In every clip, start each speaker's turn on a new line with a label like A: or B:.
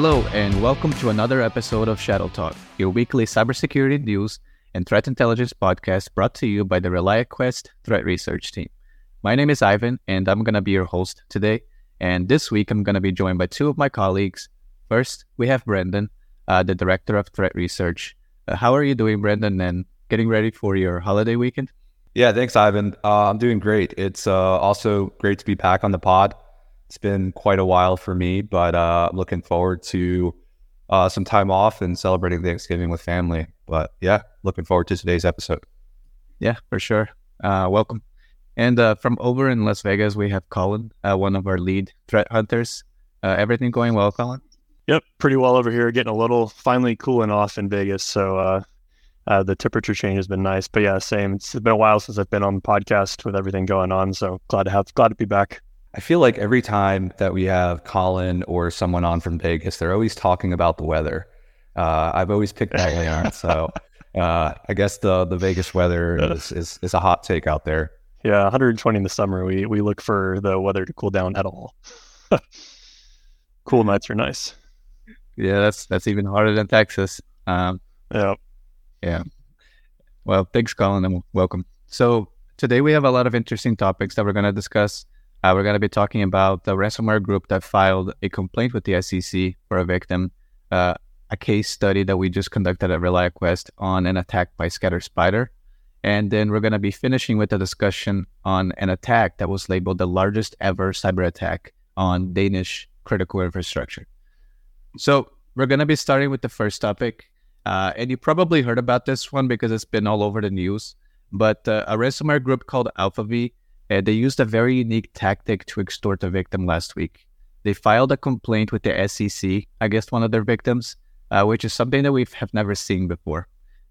A: Hello, and welcome to another episode of Shadow Talk, your weekly cybersecurity news and threat intelligence podcast brought to you by the ReliaQuest Threat Research Team. My name is Ivan, and I'm going to be your host today. And this week, I'm going to be joined by two of my colleagues. First, we have Brandon, uh, the Director of Threat Research. Uh, how are you doing, Brandon, and getting ready for your holiday weekend?
B: Yeah, thanks, Ivan. Uh, I'm doing great. It's uh, also great to be back on the pod. It's been quite a while for me, but uh, looking forward to uh, some time off and celebrating Thanksgiving with family. But yeah, looking forward to today's episode.
A: Yeah, for sure. Uh, welcome. And uh, from over in Las Vegas, we have Colin, uh, one of our lead threat hunters. Uh, everything going well, Colin?
C: Yep, pretty well over here. Getting a little finally cooling off in Vegas. So uh, uh, the temperature change has been nice. But yeah, same. It's been a while since I've been on the podcast with everything going on. So glad to have glad to be back.
B: I feel like every time that we have Colin or someone on from Vegas, they're always talking about the weather. Uh, I've always picked that way on. So uh, I guess the the Vegas weather is, is, is a hot take out there.
C: Yeah, 120 in the summer. We we look for the weather to cool down at all. cool nights are nice.
A: Yeah, that's that's even harder than Texas. Um,
C: yeah,
A: yeah. Well, thanks, Colin, and welcome. So today we have a lot of interesting topics that we're going to discuss. Uh, we're going to be talking about the ransomware group that filed a complaint with the SEC for a victim, uh, a case study that we just conducted at ReliaQuest on an attack by Scatter Spider. And then we're going to be finishing with a discussion on an attack that was labeled the largest ever cyber attack on Danish critical infrastructure. So we're going to be starting with the first topic. Uh, and you probably heard about this one because it's been all over the news. But uh, a ransomware group called AlphaV uh, they used a very unique tactic to extort a victim last week. They filed a complaint with the SEC against one of their victims, uh, which is something that we have never seen before.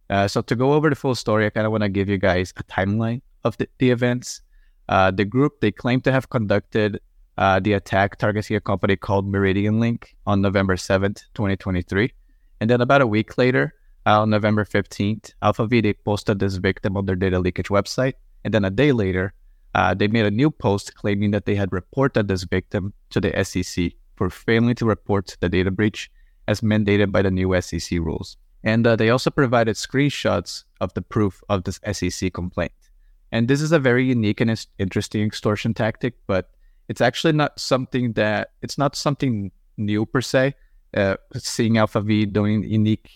A: Uh, so to go over the full story, I kind of want to give you guys a timeline of the, the events. Uh, the group they claim to have conducted uh, the attack targeting a company called Meridian Link on November 7th, 2023. And then about a week later, uh, on November 15th, AlphaV they posted this victim on their data leakage website. And then a day later, uh, they made a new post claiming that they had reported this victim to the SEC for failing to report the data breach as mandated by the new SEC rules. And uh, they also provided screenshots of the proof of this SEC complaint. And this is a very unique and interesting extortion tactic, but it's actually not something that it's not something new per se. Uh, seeing AlphaV doing unique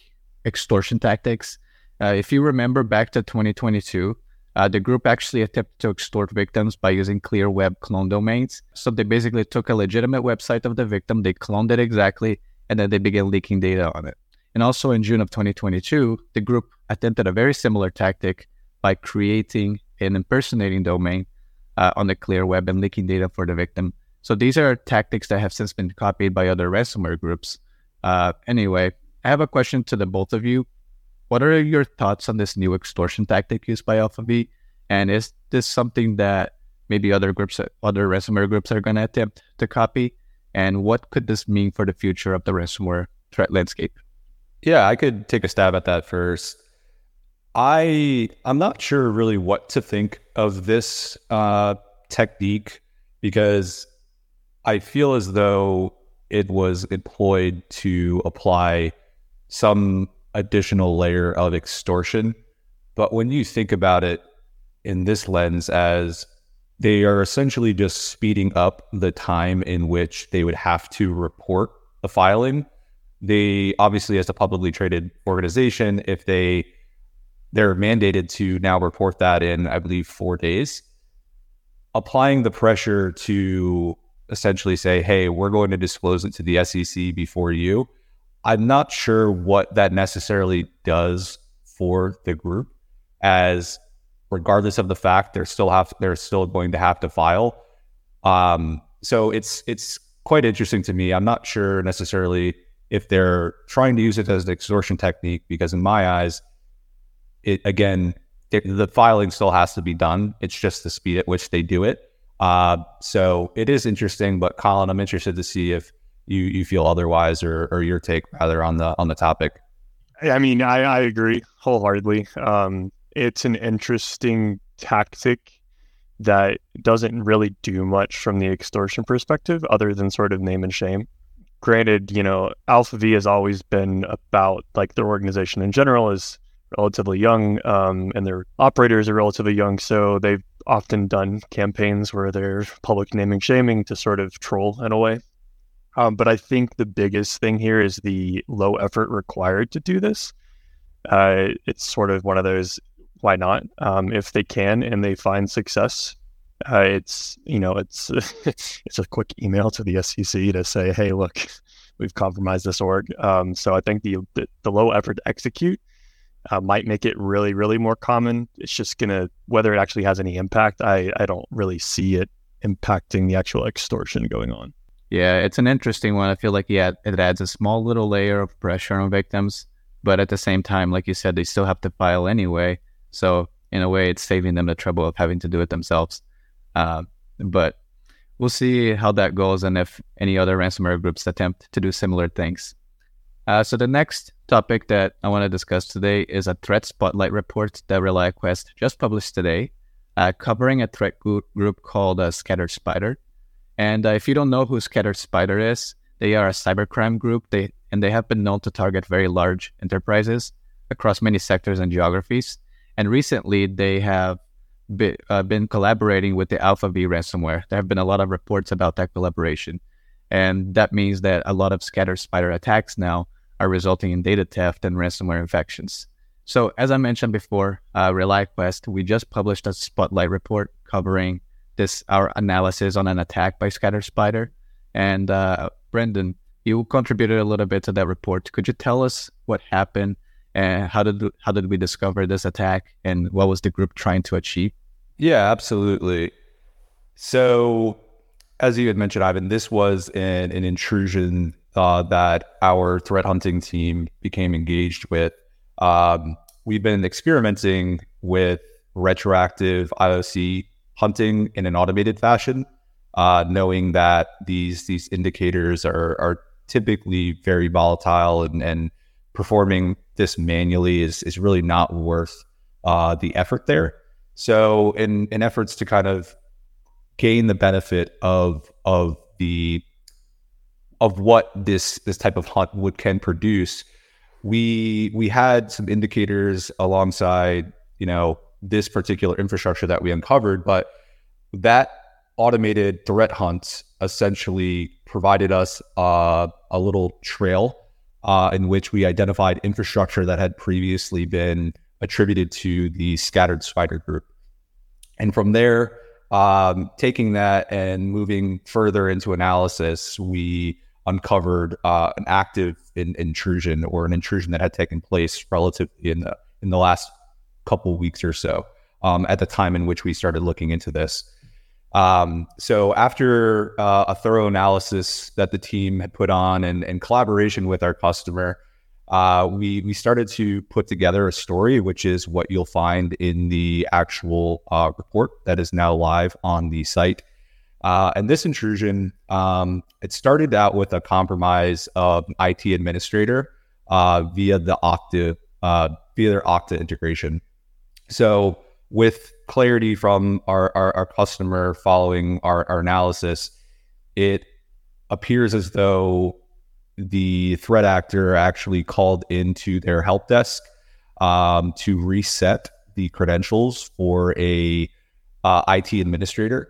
A: extortion tactics. Uh, if you remember back to 2022, uh, the group actually attempted to extort victims by using clear web clone domains. So they basically took a legitimate website of the victim, they cloned it exactly, and then they began leaking data on it. And also in June of 2022, the group attempted a very similar tactic by creating an impersonating domain uh, on the clear web and leaking data for the victim. So these are tactics that have since been copied by other ransomware groups. Uh, anyway, I have a question to the both of you. What are your thoughts on this new extortion tactic used by AlphaV? And is this something that maybe other groups, other ransomware groups are going to attempt to copy? And what could this mean for the future of the ransomware threat landscape?
B: Yeah, I could take a stab at that first. I I'm not sure really what to think of this uh, technique because I feel as though it was employed to apply some additional layer of extortion. But when you think about it in this lens, as they are essentially just speeding up the time in which they would have to report the filing. They obviously, as a publicly traded organization, if they they're mandated to now report that in, I believe, four days. Applying the pressure to essentially say, hey, we're going to disclose it to the SEC before you I'm not sure what that necessarily does for the group, as regardless of the fact they're still have they're still going to have to file. Um, so it's it's quite interesting to me. I'm not sure necessarily if they're trying to use it as an extortion technique because in my eyes, it again it, the filing still has to be done. It's just the speed at which they do it. Uh, so it is interesting. But Colin, I'm interested to see if you you feel otherwise or or your take rather on the on the topic.
C: I mean, I, I agree wholeheartedly. Um, it's an interesting tactic that doesn't really do much from the extortion perspective, other than sort of name and shame. granted, you know, Alpha V has always been about like their organization in general is relatively young, um, and their operators are relatively young, so they've often done campaigns where they're public naming shaming to sort of troll in a way. Um, but I think the biggest thing here is the low effort required to do this. Uh, it's sort of one of those why not? Um, if they can and they find success uh, it's you know it's it's a quick email to the SEC to say hey look we've compromised this org. Um, so I think the, the, the low effort to execute uh, might make it really really more common. It's just gonna whether it actually has any impact I I don't really see it impacting the actual extortion going on
A: yeah it's an interesting one I feel like yeah it adds a small little layer of pressure on victims but at the same time like you said they still have to file anyway so in a way, it's saving them the trouble of having to do it themselves. Uh, but we'll see how that goes and if any other ransomware groups attempt to do similar things. Uh, so the next topic that I want to discuss today is a threat spotlight report that ReliaQuest just published today, uh, covering a threat group called uh, Scattered Spider. And uh, if you don't know who Scattered Spider is, they are a cybercrime group. They and they have been known to target very large enterprises across many sectors and geographies. And recently, they have be, uh, been collaborating with the Alpha V ransomware. There have been a lot of reports about that collaboration. And that means that a lot of scattered spider attacks now are resulting in data theft and ransomware infections. So, as I mentioned before, uh, ReliaQuest, we just published a spotlight report covering this our analysis on an attack by Scattered Spider. And uh, Brandon, you contributed a little bit to that report. Could you tell us what happened and how did how did we discover this attack and what was the group trying to achieve
B: yeah absolutely so as you had mentioned ivan this was an, an intrusion uh, that our threat hunting team became engaged with um, we've been experimenting with retroactive ioc hunting in an automated fashion uh, knowing that these these indicators are are typically very volatile and, and performing this manually is is really not worth uh, the effort there. So, in in efforts to kind of gain the benefit of of the of what this this type of hunt would can produce, we we had some indicators alongside you know this particular infrastructure that we uncovered, but that automated threat hunt essentially provided us uh, a little trail uh, in which we identified infrastructure that had previously been attributed to the scattered spider group. And from there, um, taking that and moving further into analysis, we uncovered uh, an active in, intrusion or an intrusion that had taken place relatively in the in the last couple weeks or so. Um, at the time in which we started looking into this, um, so after uh, a thorough analysis that the team had put on and, and collaboration with our customer, uh, we we started to put together a story, which is what you'll find in the actual uh, report that is now live on the site. Uh, and this intrusion, um, it started out with a compromise of IT administrator uh, via the Okta uh, via their Okta integration. So with clarity from our, our, our customer following our, our analysis, it appears as though the threat actor actually called into their help desk um, to reset the credentials for a uh, IT administrator.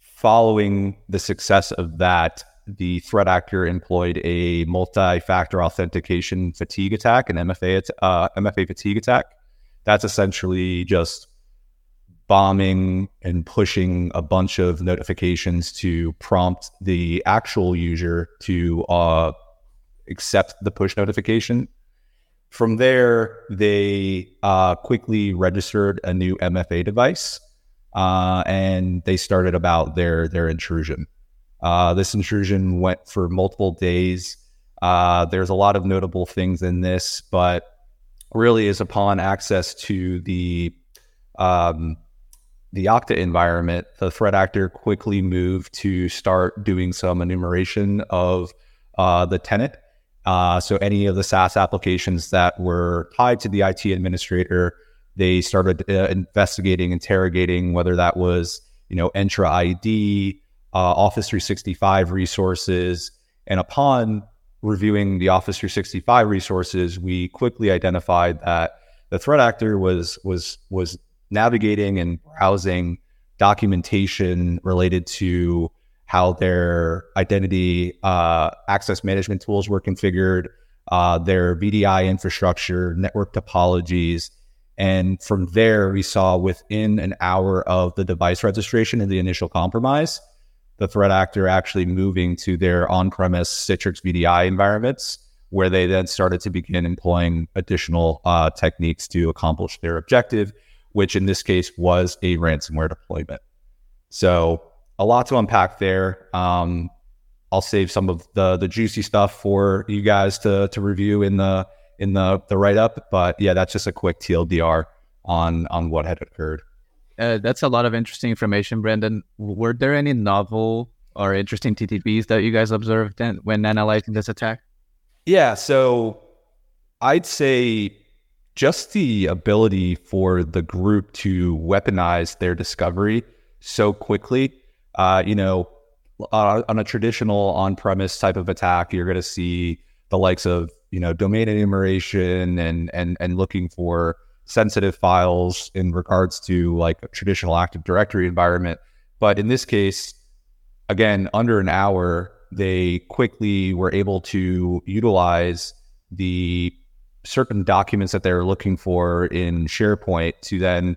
B: Following the success of that, the threat actor employed a multi-factor authentication fatigue attack, an MFA uh, MFA fatigue attack. That's essentially just bombing and pushing a bunch of notifications to prompt the actual user to uh, accept the push notification. From there, they uh, quickly registered a new MFA device uh, and they started about their their intrusion. Uh, this intrusion went for multiple days. Uh, there's a lot of notable things in this, but really is upon access to the um, the Okta environment, the threat actor quickly moved to start doing some enumeration of uh, the tenant. Uh, so any of the SaaS applications that were tied to the IT administrator, they started uh, investigating, interrogating whether that was you know Entra ID, uh, Office 365 resources, And upon reviewing the Office 365 resources, we quickly identified that the threat actor was was was navigating and browsing documentation related to how their identity uh, access management tools were configured, uh, their VDI infrastructure, network topologies. And from there, we saw within an hour of the device registration and the initial compromise, the threat actor actually moving to their on premise Citrix VDI environments, where they then started to begin employing additional uh, techniques to accomplish their objective, which in this case was a ransomware deployment. So a lot to unpack there. Um, I'll save some of the the juicy stuff for you guys to to review in the in the the write up. But yeah, that's just a quick TLDR on on what had occurred.
A: Uh, that's a lot of interesting information, Brandon. Were there any novel or interesting TTPs that you guys observed when analyzing this attack?
B: Yeah, so I'd say just the ability for the group to weaponize their discovery so quickly. Uh, you know, uh, on a traditional on-premise type of attack, you're going to see the likes of you know domain enumeration and and and looking for sensitive files in regards to like a traditional Active Directory environment. But in this case, again, under an hour, they quickly were able to utilize the certain documents that they're looking for in SharePoint to then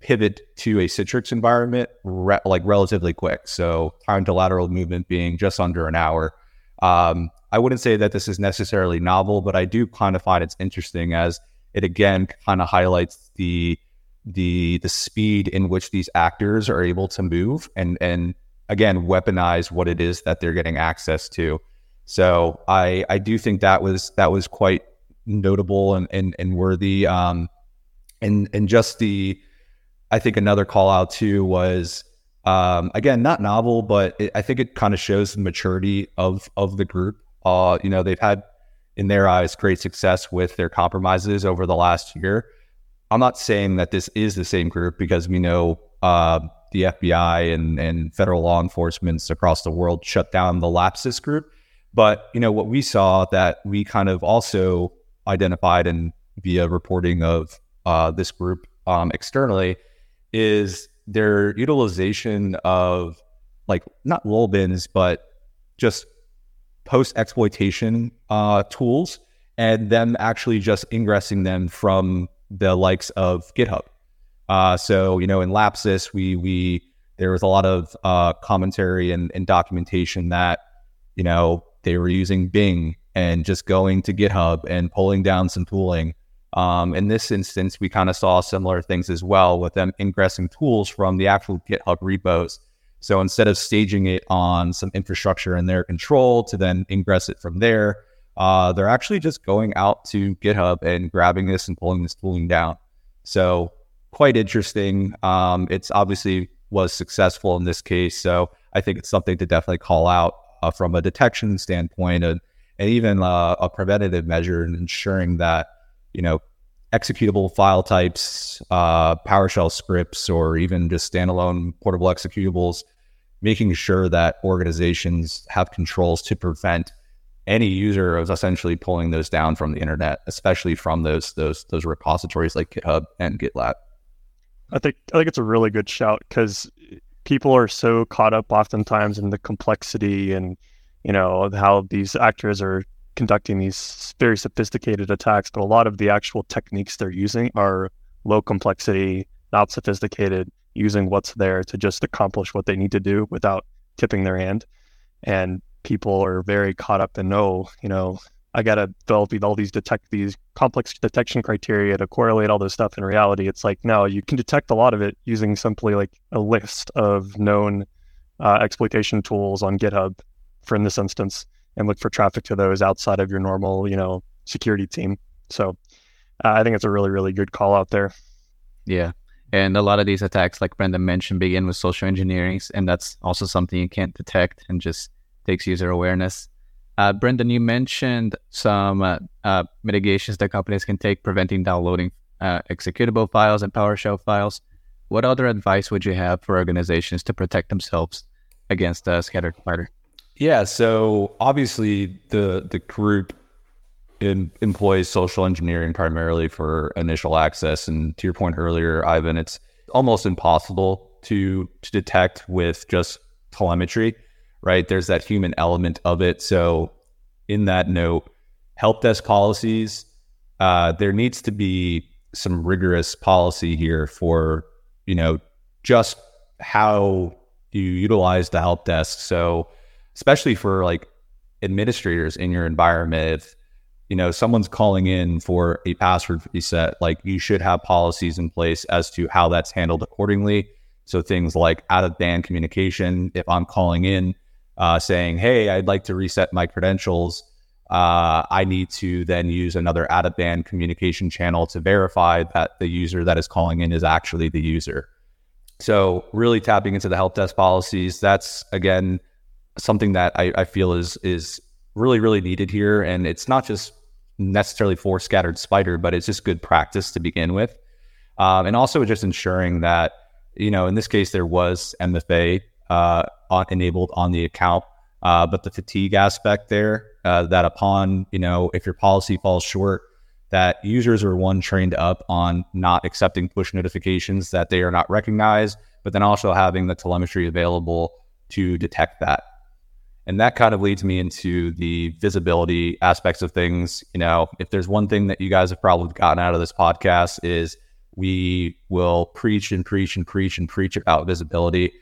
B: pivot to a Citrix environment re- like relatively quick. So time to lateral movement being just under an hour. Um, I wouldn't say that this is necessarily novel, but I do kind of find it's interesting as it again kind of highlights the the the speed in which these actors are able to move and and again weaponize what it is that they're getting access to. So I I do think that was that was quite notable and and, and worthy. Um, and and just the I think another call out too was um, again not novel, but it, I think it kind of shows the maturity of of the group. Uh, you know, they've had in their eyes great success with their compromises over the last year. I'm not saying that this is the same group because we know uh, the FBI and and federal law enforcements across the world shut down the Lapsus group. But you know what we saw that we kind of also identified and via reporting of uh, this group um, externally is their utilization of like not LOLBins, but just post exploitation uh, tools and them actually just ingressing them from the likes of GitHub. Uh, so you know, in Lapsus, we we there was a lot of uh, commentary and, and documentation that you know they were using Bing and just going to GitHub and pulling down some tooling um, in this instance, we kind of saw similar things as well with them ingressing tools from the actual GitHub repos. So instead of staging it on some infrastructure in their control to then ingress it from there, uh, they're actually just going out to GitHub and grabbing this and pulling this tooling down. So quite interesting. Um, it's obviously was successful in this case. So I think it's something to definitely call out uh, from a detection standpoint and, and even uh, a preventative measure in ensuring that you know, executable file types, uh, PowerShell scripts, or even just standalone portable executables, making sure that organizations have controls to prevent any user of essentially pulling those down from the internet, especially from those those those repositories like GitHub and GitLab.
C: I think I think it's a really good shout because people are so caught up oftentimes in the complexity and you know how these actors are conducting these very sophisticated attacks, but a lot of the actual techniques they're using are low complexity, not sophisticated, using what's there to just accomplish what they need to do without tipping their hand. And people are very caught up in, no, you know, I got to develop all these detect these complex detection criteria to correlate all this stuff. In reality, it's like, no, you can detect a lot of it using simply like a list of known uh, exploitation tools on GitHub, for in this instance and look for traffic to those outside of your normal, you know, security team. So uh, I think it's a really, really good call out there.
A: Yeah. And a lot of these attacks, like Brandon mentioned, begin with social engineering. And that's also something you can't detect and just takes user awareness. Uh, Brandon, you mentioned some uh, uh, mitigations that companies can take preventing downloading uh, executable files and PowerShell files. What other advice would you have for organizations to protect themselves against a scattered spider?
B: Yeah, so obviously the the group in, employs social engineering primarily for initial access, and to your point earlier, Ivan, it's almost impossible to to detect with just telemetry, right? There's that human element of it. So, in that note, help desk policies, uh, there needs to be some rigorous policy here for you know just how you utilize the help desk. So especially for like administrators in your environment, if, you know, someone's calling in for a password reset, like you should have policies in place as to how that's handled accordingly. So things like out of band communication, if I'm calling in uh, saying, hey, I'd like to reset my credentials, uh, I need to then use another out of band communication channel to verify that the user that is calling in is actually the user. So really tapping into the help desk policies, that's again something that I, I feel is is really really needed here, and it's not just necessarily for scattered spider, but it's just good practice to begin with, um, and also just ensuring that you know in this case there was MFA uh, on, enabled on the account, uh, but the fatigue aspect there uh, that upon you know if your policy falls short that users are one trained up on not accepting push notifications that they are not recognized, but then also having the telemetry available to detect that. And that kind of leads me into the visibility aspects of things. You know, if there's one thing that you guys have probably gotten out of this podcast is we will preach and preach and preach and preach about visibility.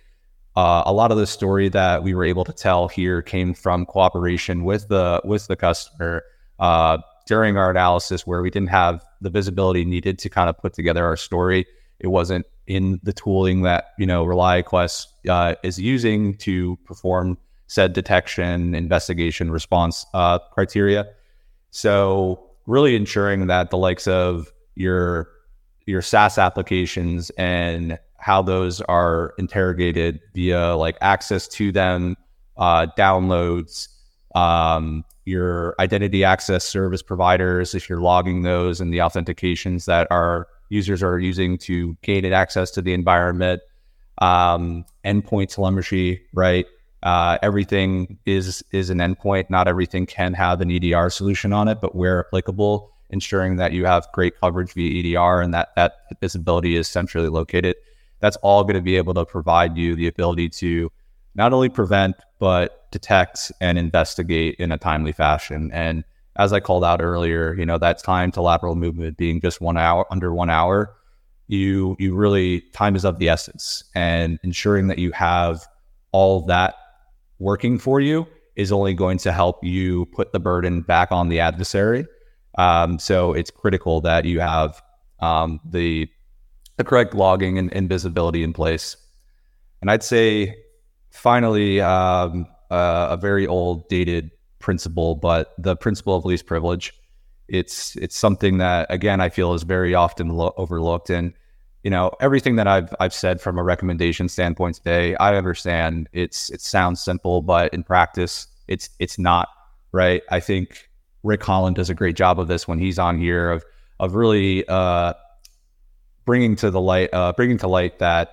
B: Uh, a lot of the story that we were able to tell here came from cooperation with the with the customer uh, during our analysis, where we didn't have the visibility needed to kind of put together our story. It wasn't in the tooling that you know ReliaQuest uh, is using to perform said detection, investigation, response uh, criteria. So really ensuring that the likes of your your SaaS applications and how those are interrogated via like access to them, uh, downloads, um, your identity access service providers, if you're logging those and the authentications that our users are using to gain access to the environment, um, endpoint telemetry, right? Uh, everything is is an endpoint. Not everything can have an EDR solution on it, but where applicable, ensuring that you have great coverage via EDR and that that visibility is centrally located. That's all going to be able to provide you the ability to not only prevent but detect and investigate in a timely fashion. And as I called out earlier, you know that time to lateral movement being just one hour under one hour, you you really time is of the essence, and ensuring that you have all that working for you is only going to help you put the burden back on the adversary. Um, so it's critical that you have um, the the correct logging and, and, visibility in place. And I'd say finally, um, uh, a very old, dated principle, but the principle of least privilege. It's it's something that again I feel is very often lo- overlooked, and you know everything that I've I've said from a recommendation standpoint today. I understand it's it sounds simple, but in practice, it's it's not right. I think Rick Holland does a great job of this when he's on here of of really uh, bringing to the light uh, bringing to light that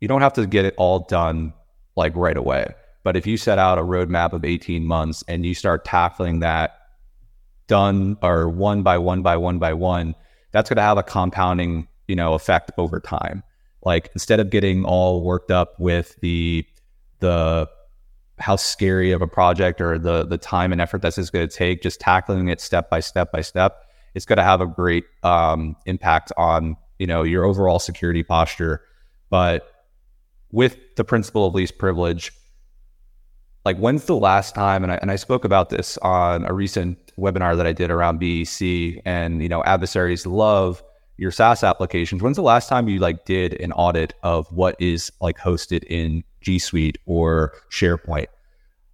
B: you don't have to get it all done like right away. But if you set out a roadmap of 18 months and you start tackling that done or one by one by one by one, that's going to have a compounding, you know, effect over time. Like instead of getting all worked up with the the how scary of a project or the the time and effort that's going to take, just tackling it step by step by step, it's going to have a great um, impact on you know your overall security posture. But with the principle of least privilege, like when's the last time and I, and I spoke about this on a recent webinar that I did around BEC and you know adversaries love your SaaS applications. When's the last time you like did an audit of what is like hosted in G Suite or SharePoint?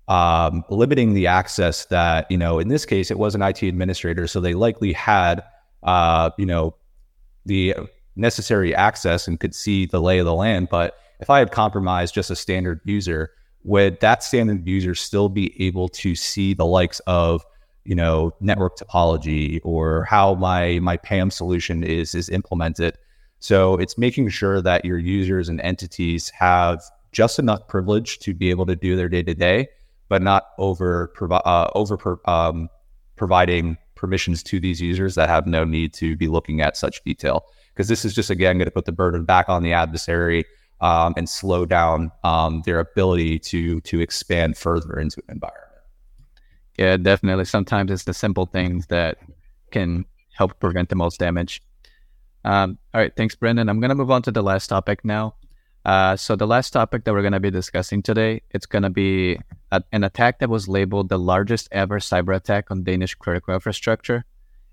B: Um, limiting the access that you know in this case it was an IT administrator, so they likely had uh, you know the necessary access and could see the lay of the land, but if I had compromised just a standard user, would that standard user still be able to see the likes of you know network topology or how my my PAM solution is is implemented? So it's making sure that your users and entities have just enough privilege to be able to do their day to day, but not over uh, over um, providing permissions to these users that have no need to be looking at such detail. Because this is just again going to put the burden back on the adversary um, and slow down um, their ability to to expand further into an environment.
A: Yeah, definitely. Sometimes it's the simple things that can help prevent the most damage. Um, all right, thanks, Brandon. I'm going to move on to the last topic now. Uh, so the last topic that we're going to be discussing today, it's going to be a, an attack that was labeled the largest ever cyber attack on Danish critical infrastructure.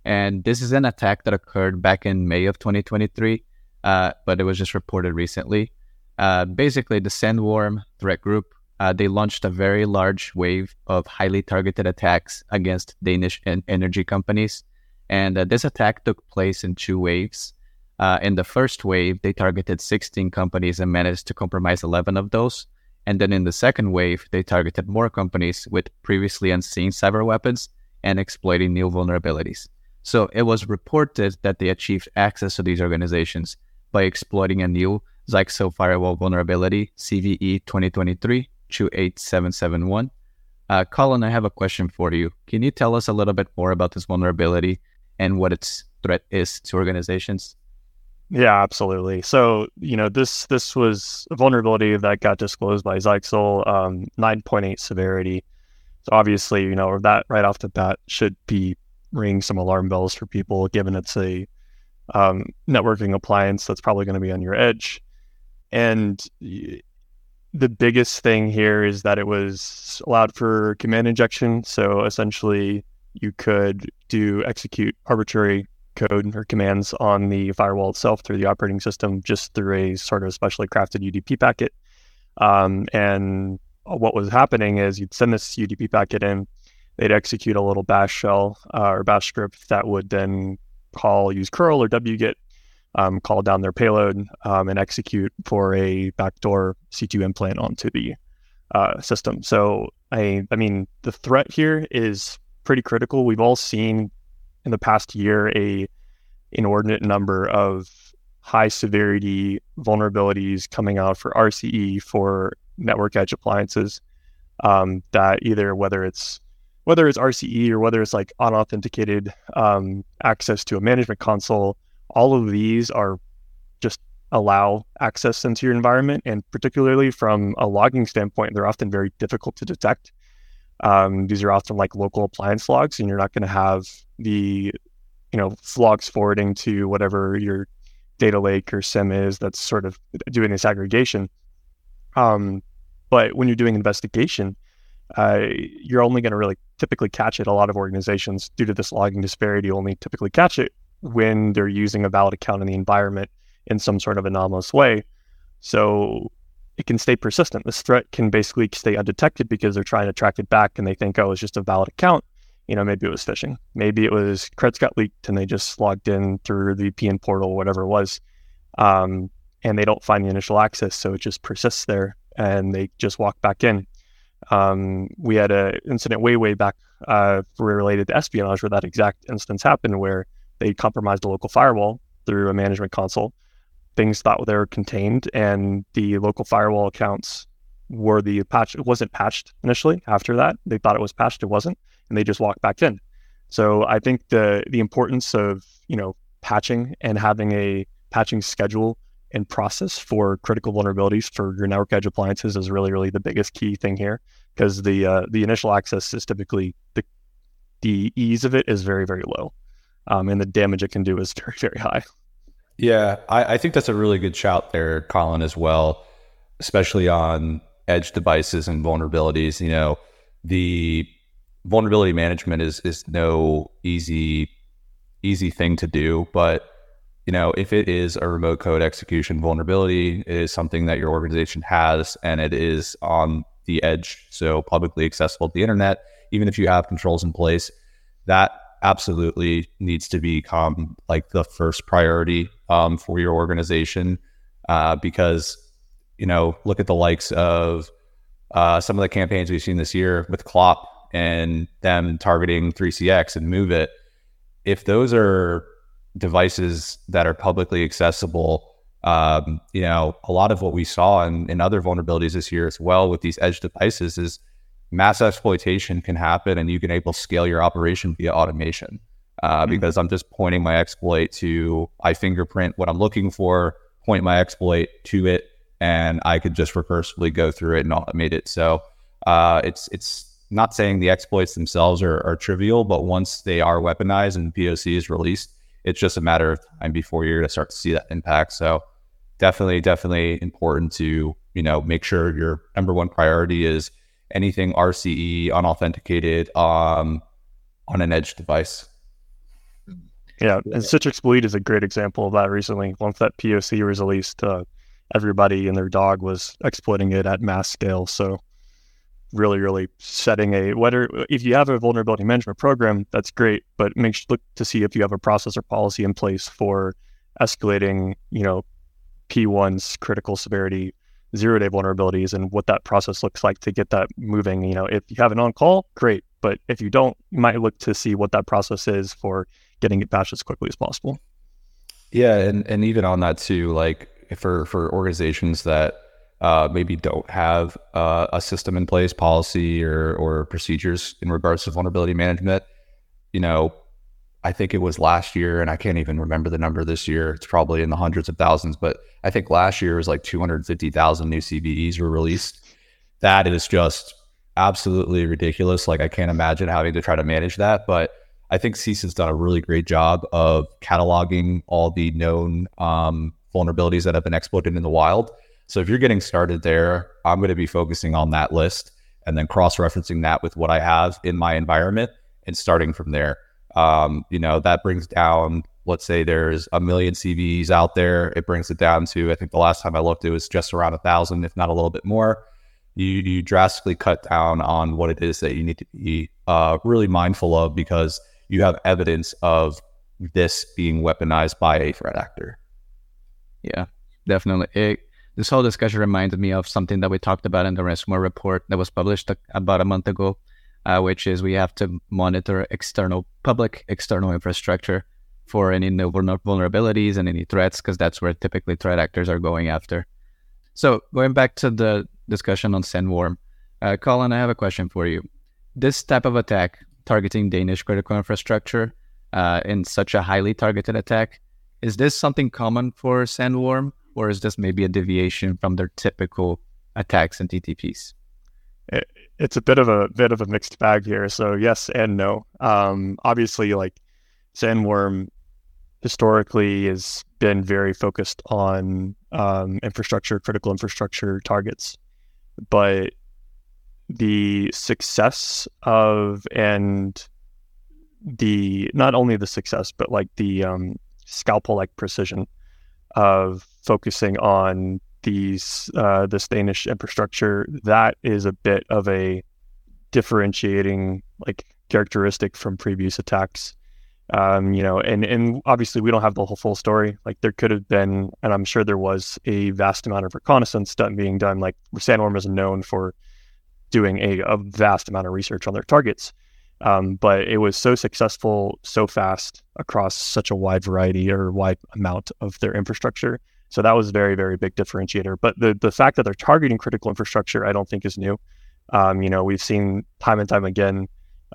A: And this is an attack that occurred back in May of 2023, uh, but it was just reported recently. Uh, basically, the Sandworm threat group, uh, they launched a very large wave of highly targeted attacks against Danish en- energy companies. And uh, this attack took place in two waves. Uh, in the first wave, they targeted 16 companies and managed to compromise 11 of those. And then in the second wave, they targeted more companies with previously unseen cyber weapons and exploiting new vulnerabilities. So it was reported that they achieved access to these organizations by exploiting a new Zyxel firewall vulnerability, CVE 2023 28771. Uh, Colin, I have a question for you. Can you tell us a little bit more about this vulnerability and what its threat is to organizations?
C: Yeah, absolutely. So, you know, this this was a vulnerability that got disclosed by Zyxel, um, 9.8 severity. So obviously, you know, that right off the bat should be ringing some alarm bells for people, given it's a um, networking appliance that's probably going to be on your edge. And the biggest thing here is that it was allowed for command injection. So essentially, you could do execute arbitrary code or commands on the firewall itself through the operating system just through a sort of specially crafted UDP packet. Um, and what was happening is you'd send this UDP packet in, they'd execute a little bash shell uh, or bash script that would then call use curl or wget, um, call down their payload um, and execute for a backdoor C2 implant onto the uh, system. So I, I mean, the threat here is pretty critical. We've all seen in the past year a inordinate number of high severity vulnerabilities coming out for RCE for network edge appliances um, that either whether it's whether it's RCE or whether it's like unauthenticated um, access to a management console, all of these are just allow access into your environment, and particularly from a logging standpoint, they're often very difficult to detect. Um, these are often like local appliance logs, and you're not going to have the, you know, logs forwarding to whatever your data lake or SIEM is that's sort of doing this aggregation. Um, but when you're doing investigation, uh, you're only going to really typically catch it. A lot of organizations, due to this logging disparity, only typically catch it when they're using a valid account in the environment in some sort of anomalous way. So it can stay persistent. This threat can basically stay undetected because they're trying to track it back and they think, oh, it's just a valid account. You know, maybe it was phishing. Maybe it was creds got leaked and they just logged in through the VPN portal, whatever it was. Um, and they don't find the initial access. So it just persists there and they just walk back in. Um, we had an incident way, way back uh, related to espionage where that exact instance happened where they compromised a local firewall through a management console things thought they were contained, and the local firewall accounts were the patch. It wasn't patched initially. After that, they thought it was patched. It wasn't, and they just walked back in. So I think the the importance of you know patching and having a patching schedule and process for critical vulnerabilities for your network edge appliances is really really the biggest key thing here because the uh, the initial access is typically the the ease of it is very very low um, and the damage it can do is very very high
B: yeah, I, I, think that's a really good shout there, Colin, as well, especially on edge devices and vulnerabilities. You know, the vulnerability management is is no easy easy thing to do, but you know, if it is a remote code execution vulnerability, it is something that your organization has and it is on the edge, so publicly accessible to the internet, even if you have controls in place, that absolutely needs to become like the first priority um, for your organization uh, because you know look at the likes of uh, some of the campaigns we've seen this year with Clop and them targeting 3CX and MOVEit. If those are devices that are publicly accessible, um, you know, a lot of what we saw in, in other vulnerabilities this year as well with these edge devices is mass exploitation can happen and you can able to scale your operation via automation. Uh, mm-hmm. Because I'm just pointing my exploit to, I fingerprint what I'm looking for, point my exploit to it, and I could just recursively go through it and automate it. So uh, it's it's not saying the exploits themselves are, are trivial, but once they are weaponized and POC is released, it's just a matter of time before you're going to start to see that impact. So definitely, definitely important to you know make sure your number one priority is anything RCE unauthenticated um, on an edge device.
C: Yeah, and Citrix Bleed is a great example of that. Recently, once that POC was released, uh, everybody and their dog was exploiting it at mass scale. So really, really setting a whether if you have a vulnerability management program, that's great, but make sure look to see if you have a process or policy in place for escalating, you know, P1's critical severity zero day vulnerabilities and what that process looks like to get that moving. You know, if you have an on call, great. But if you don't, you might look to see what that process is for getting it patched as quickly as possible.
B: Yeah, and and even on that too, like for for organizations that uh, maybe don't have uh, a system in place, policy or or procedures in regards to vulnerability management. You know, I think it was last year, and I can't even remember the number this year. It's probably in the hundreds of thousands, but I think last year was like 250,000 new CVEs were released. That is just absolutely ridiculous. Like I can't imagine having to try to manage that, but I think CISA has done a really great job of cataloging all the known um, vulnerabilities that have been exploited in the wild so if you're getting started there, I'm going to be focusing on that list and then cross referencing that with what I have in my environment and starting from there. Um, you know, that brings down, let's say there's a million CVEs out there. It brings it down to, I think the last time I looked, it was just around a thousand, if not a little bit more. You, you drastically cut down on what it is that you need to be uh, really mindful of because you have evidence of this being weaponized by a threat actor.
A: Yeah, definitely. It, this whole discussion reminded me of something that we talked about in the ransomware report that was published about a month ago, uh, which is we have to monitor external, public external infrastructure for any vulnerabilities and any threats, because that's where typically threat actors are going after. So going back to the discussion on Sandworm, uh, Colin, I have a question for you. This type of attack targeting Danish critical infrastructure uh, in such a highly targeted attack, is this something common for Sandworm? or is this maybe a deviation from their typical attacks and TTPs?
C: It, it's a bit of a bit of a mixed bag here. So yes and no. Um, obviously, like Sandworm historically has been very focused on um, infrastructure, critical infrastructure targets, but the success of and the not only the success but like the um, scalpel like precision of focusing on these uh, this Danish infrastructure, that is a bit of a differentiating like characteristic from previous attacks. Um, you know, and and obviously we don't have the whole full story. Like there could have been, and I'm sure there was a vast amount of reconnaissance done being done. Like Sandworm is known for doing a, a vast amount of research on their targets. Um, but it was so successful so fast across such a wide variety or wide amount of their infrastructure. So that was a very, very big differentiator. But the, the fact that they're targeting critical infrastructure, I don't think is new. Um, you know, we've seen time and time again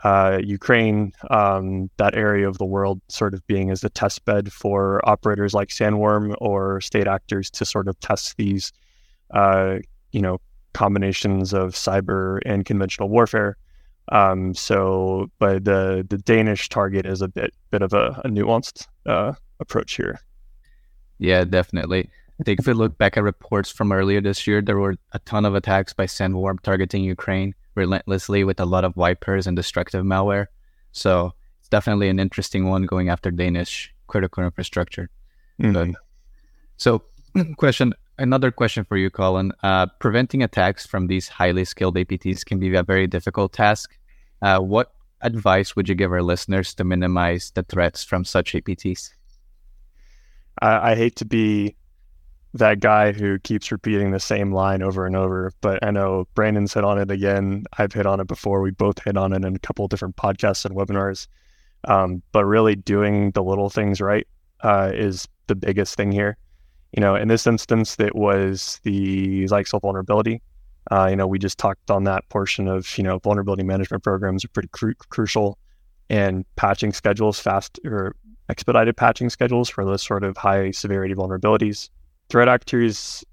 C: uh, Ukraine, um, that area of the world, sort of being as a test bed for operators like Sandworm or state actors to sort of test these, uh, you know, combinations of cyber and conventional warfare. Um, so, but the the Danish target is a bit bit of a, a nuanced uh, approach here.
A: Yeah, definitely. I think if we look back at reports from earlier this year, there were a ton of attacks by Sandworm targeting Ukraine relentlessly with a lot of wipers and destructive malware. So it's definitely an interesting one going after Danish critical infrastructure. Mm-hmm. so, question another question for you, Colin. Uh, preventing attacks from these highly skilled APTs can be a very difficult task. Uh, what advice would you give our listeners to minimize the threats from such APTs?
C: I, I hate to be that guy who keeps repeating the same line over and over, but I know Brandon's hit on it again. I've hit on it before. We both hit on it in a couple different podcasts and webinars. Um, but really doing the little things right uh, is the biggest thing here you know, in this instance, it was the Zyxel vulnerability. Uh, you know, we just talked on that portion of, you know, vulnerability management programs are pretty cru- crucial and patching schedules, fast or expedited patching schedules for those sort of high severity vulnerabilities. Threat actors,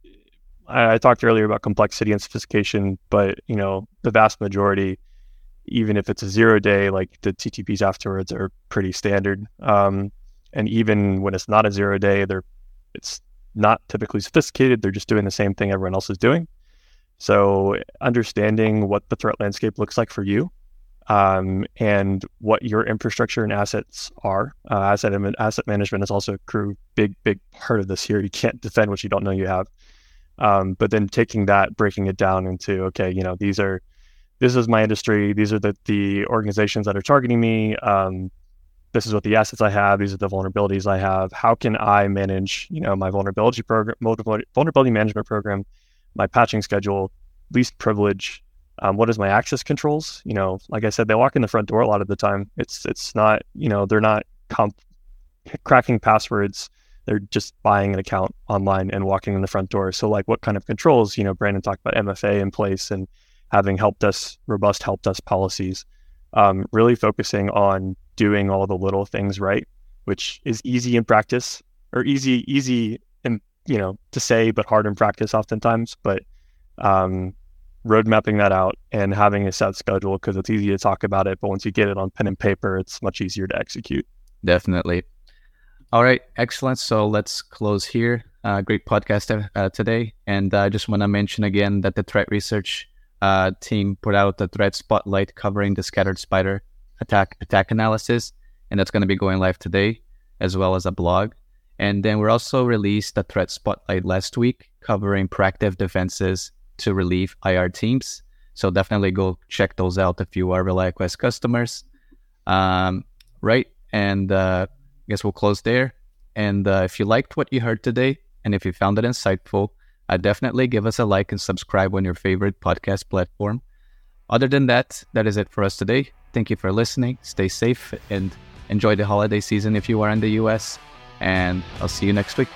C: I, I talked earlier about complexity and sophistication, but, you know, the vast majority, even if it's a zero day, like the TTPs afterwards are pretty standard. Um, and even when it's not a zero day, they're it's not typically sophisticated. They're just doing the same thing everyone else is doing. So understanding what the threat landscape looks like for you um, and what your infrastructure and assets are. Uh, asset asset management is also a crew big big part of this here. You can't defend what you don't know you have. Um, but then taking that, breaking it down into okay, you know these are this is my industry. These are the the organizations that are targeting me. Um, this is what the assets I have. These are the vulnerabilities I have. How can I manage, you know, my vulnerability program, vulnerability management program, my patching schedule, least privilege. Um, what is my access controls? You know, like I said, they walk in the front door a lot of the time. It's it's not, you know, they're not comp- cracking passwords. They're just buying an account online and walking in the front door. So, like, what kind of controls? You know, Brandon talked about MFA in place and having helped us robust help desk policies. Um, really focusing on doing all the little things right, which is easy in practice or easy, easy and you know, to say, but hard in practice oftentimes. But um, road mapping that out and having a set schedule because it's easy to talk about it, but once you get it on pen and paper, it's much easier to execute.
A: Definitely. All right, excellent. So let's close here. Uh, great podcast uh, today, and I just want to mention again that the threat research uh, team put out the threat spotlight covering the scattered spider attack attack analysis, and that's going to be going live today, as well as a blog. And then we also released the threat spotlight last week covering proactive defenses to relieve IR teams. So definitely go check those out if you are ReliaQuest customers. Um, right, and uh, I guess we'll close there. And uh, if you liked what you heard today, and if you found it insightful, uh, definitely give us a like and subscribe on your favorite podcast platform. Other than that, that is it for us today. Thank you for listening. Stay safe and enjoy the holiday season if you are in the US. And I'll see you next week.